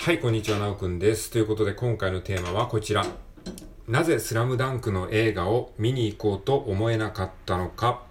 はい、こんにちは、なおくんです。ということで、今回のテーマはこちら。なぜスラムダンクの映画を見に行こうと思えなかったのか。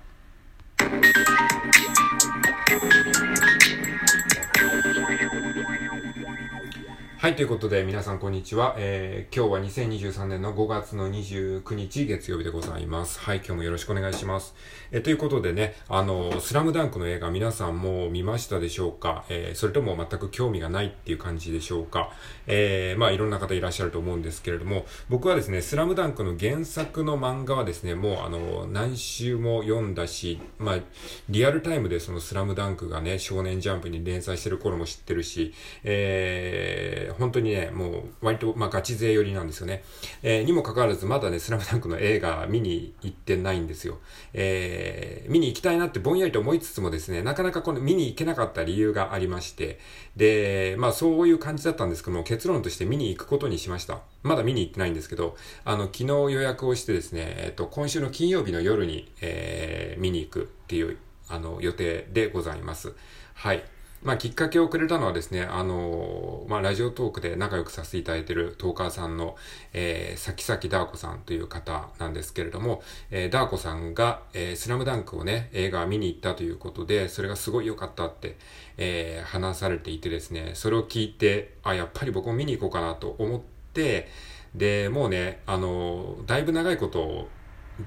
はい、ということで皆さんこんにちは。えー、今日は2023年の5月の29日月曜日でございます。はい、今日もよろしくお願いします。えー、ということでね、あの、スラムダンクの映画皆さんも見ましたでしょうか？えー、それとも全く興味がないっていう感じでしょうか？えー、まあいろんな方いらっしゃると思うんですけれども、僕はですね、スラムダンクの原作の漫画はですね、もうあの、何週も読んだし、まあ、リアルタイムでそのスラムダンクがね、少年ジャンプに連載してる頃も知ってるし、えー、本当にね、もう割と、まあ、ガチ勢寄りなんですよね。えー、にもかかわらず、まだね、スラムダンクの映画見に行ってないんですよ。えー、見に行きたいなってぼんやりと思いつつもですね、なかなかこの見に行けなかった理由がありまして、で、まあそういう感じだったんですけども、結論として見に行くことにしました。まだ見に行ってないんですけど、あの、昨日予約をしてですね、えっと、今週の金曜日の夜に、えー、見に行くっていう、あの、予定でございます。はい。まあ、きっかけをくれたのはですね、あのまあ、ラジオトークで仲良くさせていただいているトーカーさんの、えー、さきさきダーコさんという方なんですけれども、えー、ダーコさんが、えー、スラムダンクをね、映画見に行ったということで、それがすごい良かったって、えー、話されていてですね、それを聞いて、あ、やっぱり僕も見に行こうかなと思って、で、もうね、あのだいぶ長いことを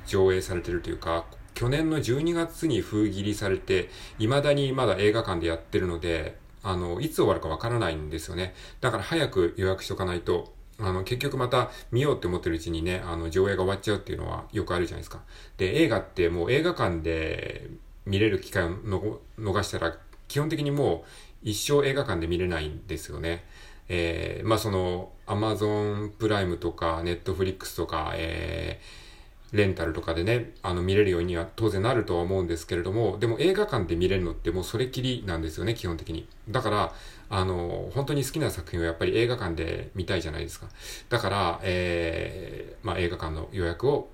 上映されてるというか、去年の12月に封切りされて、未だにまだ映画館でやってるので、あの、いつ終わるかわからないんですよね。だから早く予約しとかないと、あの、結局また見ようって思ってるうちにね、あの、上映が終わっちゃうっていうのはよくあるじゃないですか。で、映画ってもう映画館で見れる機会を逃したら、基本的にもう一生映画館で見れないんですよね。えー、まあその、アマゾンプライムとか、ネットフリックスとか、えー、レンタルとかでね、あの見れるようには当然なるとは思うんですけれども、でも映画館で見れるのってもうそれきりなんですよね、基本的に。だから、あの、本当に好きな作品をやっぱり映画館で見たいじゃないですか。だから、えー、まあ映画館の予約を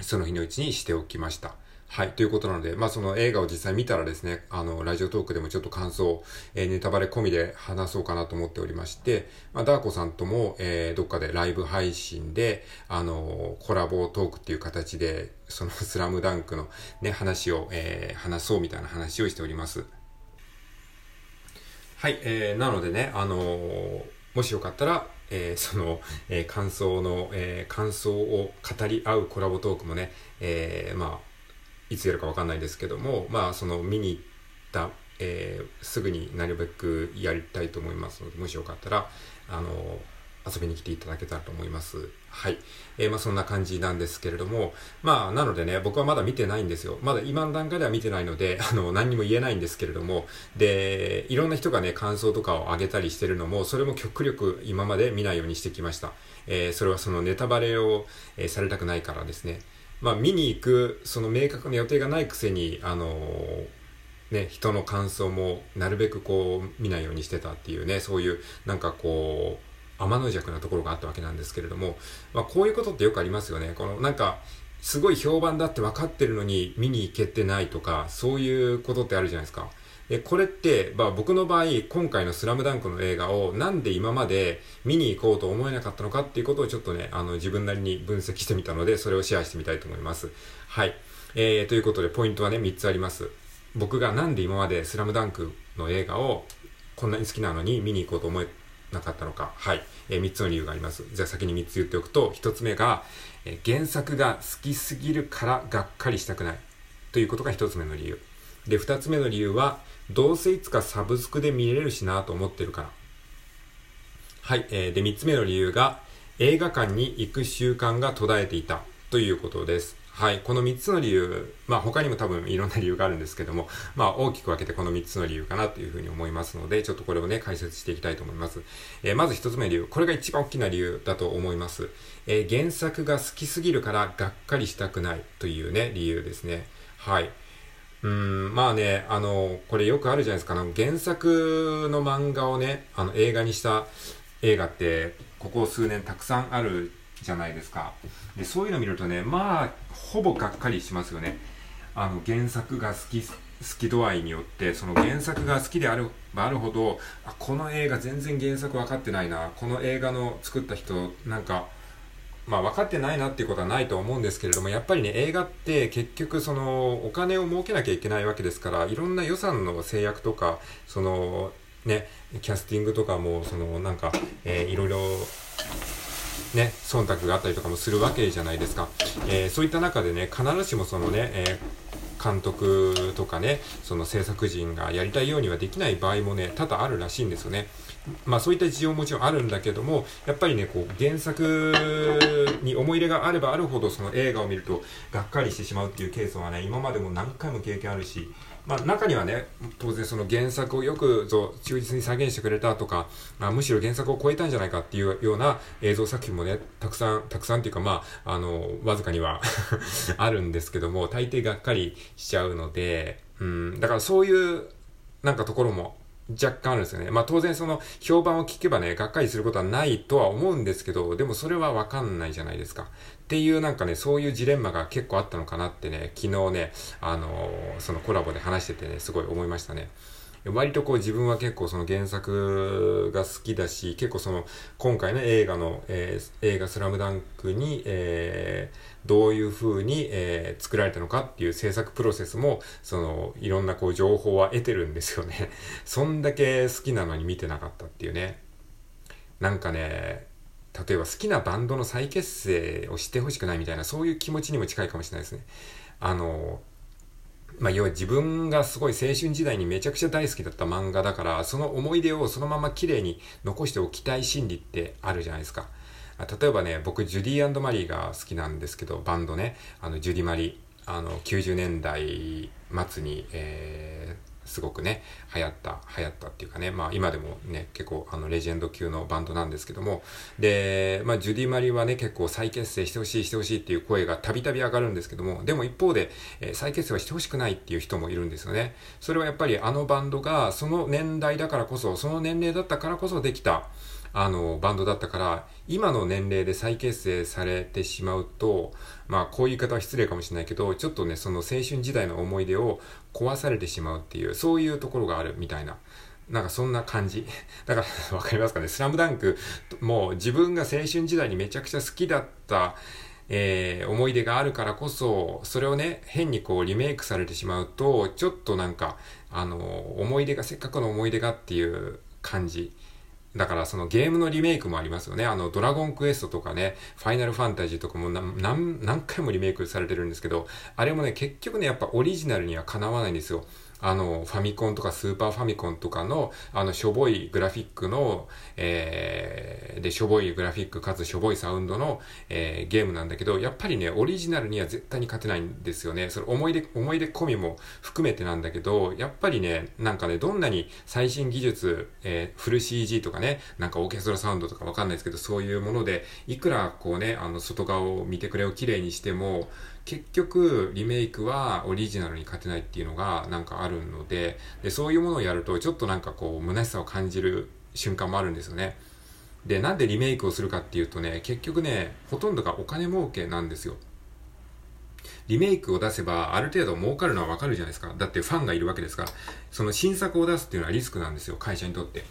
その日のうちにしておきました。はい。ということなので、まあその映画を実際見たらですね、あの、ラジオトークでもちょっと感想、えー、ネタバレ込みで話そうかなと思っておりまして、まあダーコさんとも、えー、どっかでライブ配信で、あの、コラボトークっていう形で、その スラムダンクのね、話を、えー、話そうみたいな話をしております。はい。えー、なのでね、あの、もしよかったら、えー、その、えー、感想の、えー、感想を語り合うコラボトークもね、えー、まあ、いつやるか分かんないですけども、まあ、その見に行った、えー、すぐになるべくやりたいと思いますので、もしよかったら、あの、遊びに来ていただけたらと思います。はい。えー、まあそんな感じなんですけれども、まあなのでね、僕はまだ見てないんですよ。まだ今の段階では見てないので、あの、何にも言えないんですけれども、で、いろんな人がね、感想とかを上げたりしてるのも、それも極力今まで見ないようにしてきました。えー、それはそのネタバレを、えー、されたくないからですね。まあ、見に行くその明確な予定がないくせにあのね人の感想もなるべくこう見ないようにしてたっていうねそういうなんかこう天の弱なところがあったわけなんですけれども、まあ、こういうことってよくありますよねこのなんかすごい評判だって分かってるのに見に行けてないとかそういうことってあるじゃないですか。で、これって、まあ僕の場合、今回のスラムダンクの映画をなんで今まで見に行こうと思えなかったのかっていうことをちょっとね、あの自分なりに分析してみたので、それをシェアしてみたいと思います。はい。えー、ということで、ポイントはね、3つあります。僕がなんで今までスラムダンクの映画をこんなに好きなのに見に行こうと思えなかったのか。はい。えー、3つの理由があります。じゃあ先に3つ言っておくと、1つ目が、えー、原作が好きすぎるからがっかりしたくない。ということが1つ目の理由。で、2つ目の理由は、どうせいつかサブスクで見れるしなと思ってるから。はい。えー、で、3つ目の理由が、映画館に行く習慣が途絶えていたということです。はい。この3つの理由、まあ他にも多分いろんな理由があるんですけども、まあ大きく分けてこの3つの理由かなというふうに思いますので、ちょっとこれをね、解説していきたいと思います。えー、まず1つ目の理由。これが一番大きな理由だと思います。えー、原作が好きすぎるからがっかりしたくないというね、理由ですね。はい。うん、まあね、あの、これよくあるじゃないですか。原作の漫画をね、あの、映画にした映画って、ここ数年たくさんあるじゃないですか。で、そういうの見るとね、まあ、ほぼがっかりしますよね。あの、原作が好き好き度合いによって、その原作が好きである、あるほど、あ、この映画全然原作分かってないな、この映画の作った人、なんか、まあ分かってないなっていうことはないと思うんですけれども、やっぱりね、映画って結局そのお金を儲けなきゃいけないわけですから、いろんな予算の制約とか、そのね、キャスティングとかも、そのなんか、えー、いろいろね、忖度があったりとかもするわけじゃないですか。えー、そういった中でね、必ずしもそのね、えー、監督とかね、その制作陣がやりたいようにはできない場合もね、多々あるらしいんですよね。まあそういった事情ももちろんあるんだけども、やっぱりね、こう原作に思い入れがあればあるほどその映画を見るとがっかりしてしまうっていうケースはね、今までも何回も経験あるし、まあ、中にはね、当然その原作をよくぞ忠実に再現してくれたとか、まあ、むしろ原作を超えたんじゃないかっていうような映像作品もね、たくさん、たくさんっていうか、まあ、あの、わずかには あるんですけども、大抵がっかりしちゃうので、うん、だからそういう、なんかところも若干あるんですよね。まあ当然その評判を聞けばね、がっかりすることはないとは思うんですけど、でもそれはわかんないじゃないですか。っていうなんかね、そういうジレンマが結構あったのかなってね、昨日ね、あのー、そのコラボで話しててね、すごい思いましたね。割とこう自分は結構その原作が好きだし、結構その今回の映画の、えー、映画スラムダンクに、えー、どういう風に、えー、作られたのかっていう制作プロセスも、そのいろんなこう情報は得てるんですよね。そんだけ好きなのに見てなかったっていうね。なんかね、例えば好きなバンドの再結成をしてほしくないみたいな、そういう気持ちにも近いかもしれないですね。あの、まあ、要は自分がすごい青春時代にめちゃくちゃ大好きだった漫画だから、その思い出をそのまま綺麗に残しておきたい心理ってあるじゃないですか。例えばね、僕、ジュディマリーが好きなんですけど、バンドね、あの、ジュディマリ、あの、90年代末に、えー、すごくね、流行った、流行ったっていうかね、まあ今でもね、結構あのレジェンド級のバンドなんですけども、で、まあジュディ・マリはね、結構再結成してほしい、してほしいっていう声がたびたび上がるんですけども、でも一方で、えー、再結成はしてほしくないっていう人もいるんですよね。それはやっぱりあのバンドがその年代だからこそ、その年齢だったからこそできた、あの、バンドだったから、今の年齢で再結成されてしまうと、まあ、こういう言い方は失礼かもしれないけど、ちょっとね、その青春時代の思い出を壊されてしまうっていう、そういうところがあるみたいな。なんかそんな感じ。だから、わかりますかね？スラムダンク、もう自分が青春時代にめちゃくちゃ好きだった、えー、思い出があるからこそ、それをね、変にこうリメイクされてしまうと、ちょっとなんか、あの、思い出が、せっかくの思い出がっていう感じ。だからそのゲームのリメイクもありますよね。あの、ドラゴンクエストとかね、ファイナルファンタジーとかも何、何回もリメイクされてるんですけど、あれもね、結局ね、やっぱオリジナルにはかなわないんですよ。あの、ファミコンとかスーパーファミコンとかの、あの、しょぼいグラフィックの、えー、で、しょぼいグラフィックかつしょぼいサウンドの、えー、ゲームなんだけど、やっぱりね、オリジナルには絶対に勝てないんですよね。それ思い出、思い出込みも含めてなんだけど、やっぱりね、なんかね、どんなに最新技術、えー、フル CG とかね、ねなんかオーケストラサウンドとかわかんないですけど、そういうもので、いくらこうね、あの、外側を見てくれを綺麗にしても、結局リメイクはオリジナルに勝てないっていうのがなんかあるのででそういうものをやるとちょっとなんかこう虚しさを感じる瞬間もあるんですよね。でなんでリメイクをするかっていうとね結局ねほとんどがお金儲けなんですよ。リメイクを出せばある程度儲かるのはわかるじゃないですか。だってファンがいるわけですから。その新作を出すっていうのはリスクなんですよ会社にとって。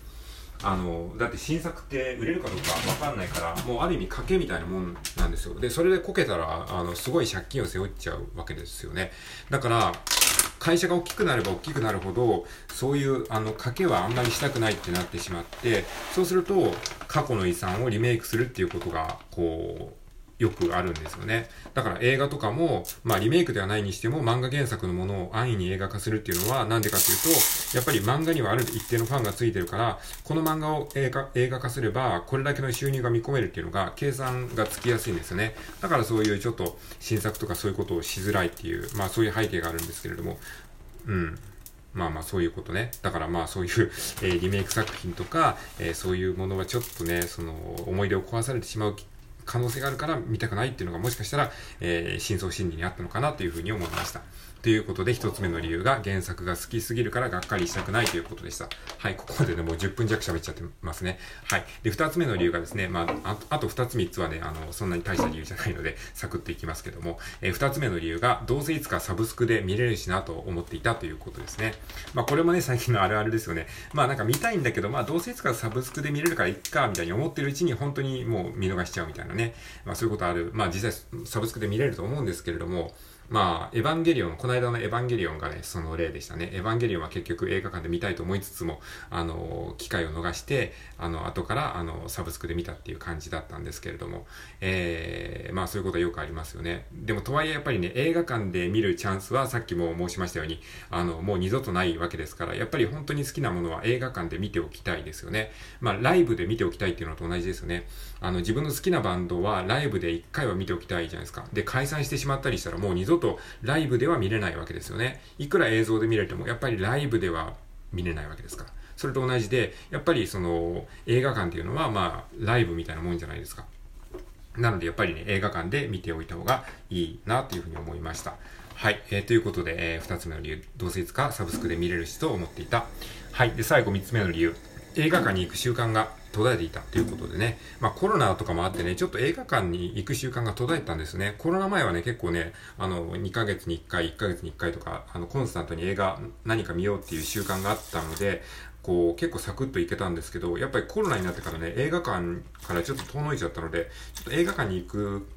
あのだって新作って売れるかどうか分かんないからもうある意味賭けみたいなもんなんですよ。でそれでこけたらあのすごい借金を背負っちゃうわけですよね。だから会社が大きくなれば大きくなるほどそういうあの賭けはあんまりしたくないってなってしまってそうすると過去の遺産をリメイクするっていうことがこうよくあるんですよね。だから映画とかも、まあリメイクではないにしても漫画原作のものを安易に映画化するっていうのはなんでかっていうと、やっぱり漫画にはある一定のファンがついてるから、この漫画を映画映画化すれば、これだけの収入が見込めるっていうのが、計算がつきやすいんですよね。だからそういうちょっと新作とかそういうことをしづらいっていう、まあそういう背景があるんですけれども、うん。まあまあそういうことね。だからまあそういう、えー、リメイク作品とか、えー、そういうものはちょっとね、その思い出を壊されてしまう可能性があるから見たくないっていうのがもしかしたら、えー、深層心理にあったのかなというふうに思いました。ということで、一つ目の理由が原作が好きすぎるからがっかりしたくないということでした。はい、ここまでね、もう10分弱喋っちゃってますね。はい。で、二つ目の理由がですね、まあ、あと二つ三つはね、あの、そんなに大した理由じゃないので、サクッといきますけども、えー、つ目の理由が、どうせいつかサブスクで見れるしなと思っていたということですね。まあ、これもね、最近のあるあるですよね。まあ、なんか見たいんだけど、まあ、どうせいつかサブスクで見れるからいっか、みたいに思ってるうちに本当にもう見逃しちゃうみたいなね。まあ、そういうことある。まあ、実際サブスクで見れると思うんですけれども、まあ、エヴァンゲリオン、この間のエヴァンゲリオンがね、その例でしたね。エヴァンゲリオンは結局映画館で見たいと思いつつも、あの、機会を逃して、あの、後から、あの、サブスクで見たっていう感じだったんですけれども、えー、まあそういうことはよくありますよね。でも、とはいえやっぱりね、映画館で見るチャンスは、さっきも申しましたように、あの、もう二度とないわけですから、やっぱり本当に好きなものは映画館で見ておきたいですよね。まあ、ライブで見ておきたいっていうのと同じですよね。あの、自分の好きなバンドは、ライブで一回は見ておきたいじゃないですか。で、解散してしまったりしたら、もう二度とライブでは見れないわけですよね。いくら映像で見れても、やっぱりライブでは見れないわけですから。それと同じで、やっぱりその映画館っていうのは、まあ、ライブみたいなもんじゃないですか。なので、やっぱりね、映画館で見ておいた方がいいなというふうに思いました。はい。えー、ということで、えー、二つ目の理由、どうせいつかサブスクで見れるしと思っていた。はい。で、最後三つ目の理由、映画館に行く習慣が途絶えていたということでね、まあコロナとかもあってね、ちょっと映画館に行く習慣が途絶えたんですね。コロナ前はね、結構ね、あの、2ヶ月に1回、1ヶ月に1回とか、あの、コンスタントに映画何か見ようっていう習慣があったので、こう、結構サクッと行けたんですけど、やっぱりコロナになってからね、映画館からちょっと遠のいちゃったので、ちょっと映画館に行く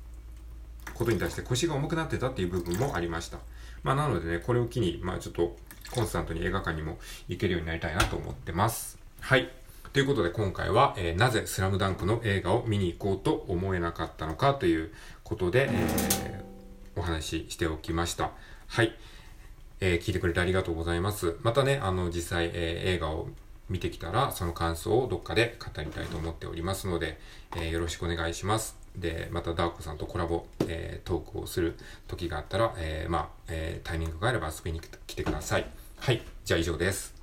ことに対して腰が重くなってたっていう部分もありました。まあなのでね、これを機に、まあちょっとコンスタントに映画館にも行けるようになりたいなと思ってます。はい。ということで今回は、えー、なぜスラムダンクの映画を見に行こうと思えなかったのかということで、えー、お話ししておきました。はい。えー、聞いてくれてありがとうございます。またね、あの、実際、えー、映画を見てきたら、その感想をどっかで語りたいと思っておりますので、えー、よろしくお願いします。で、またダーコさんとコラボ、えー、トークをする時があったら、えー、まあ、えー、タイミングがあれば遊びに来てください。はい。じゃあ以上です。